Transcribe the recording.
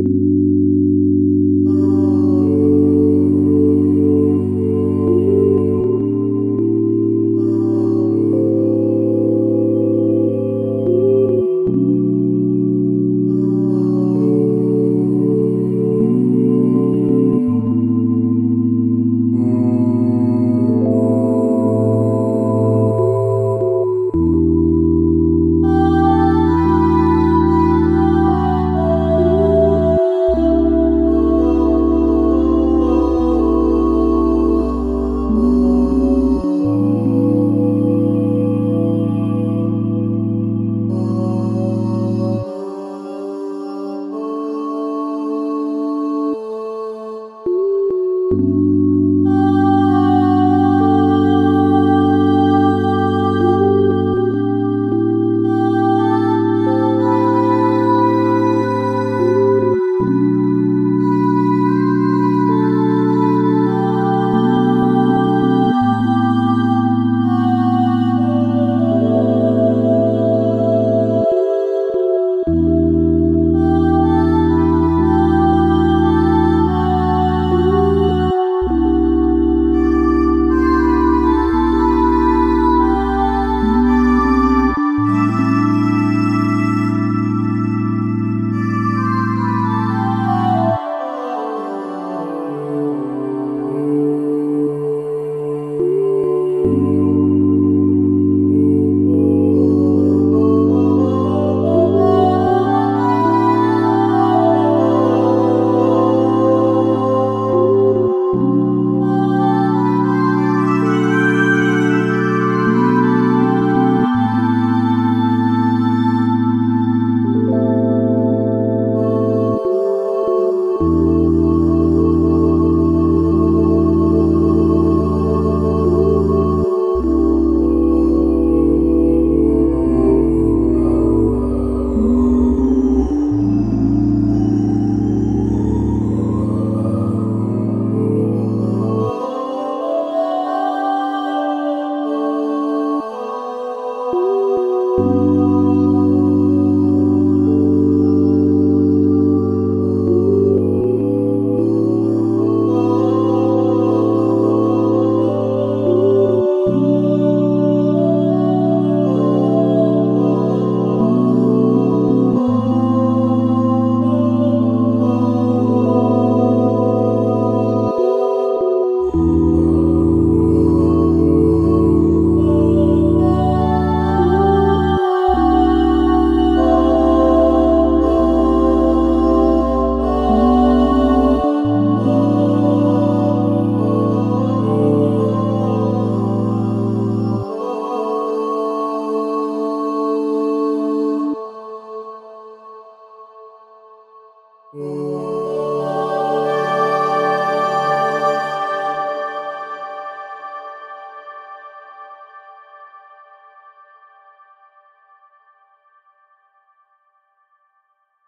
you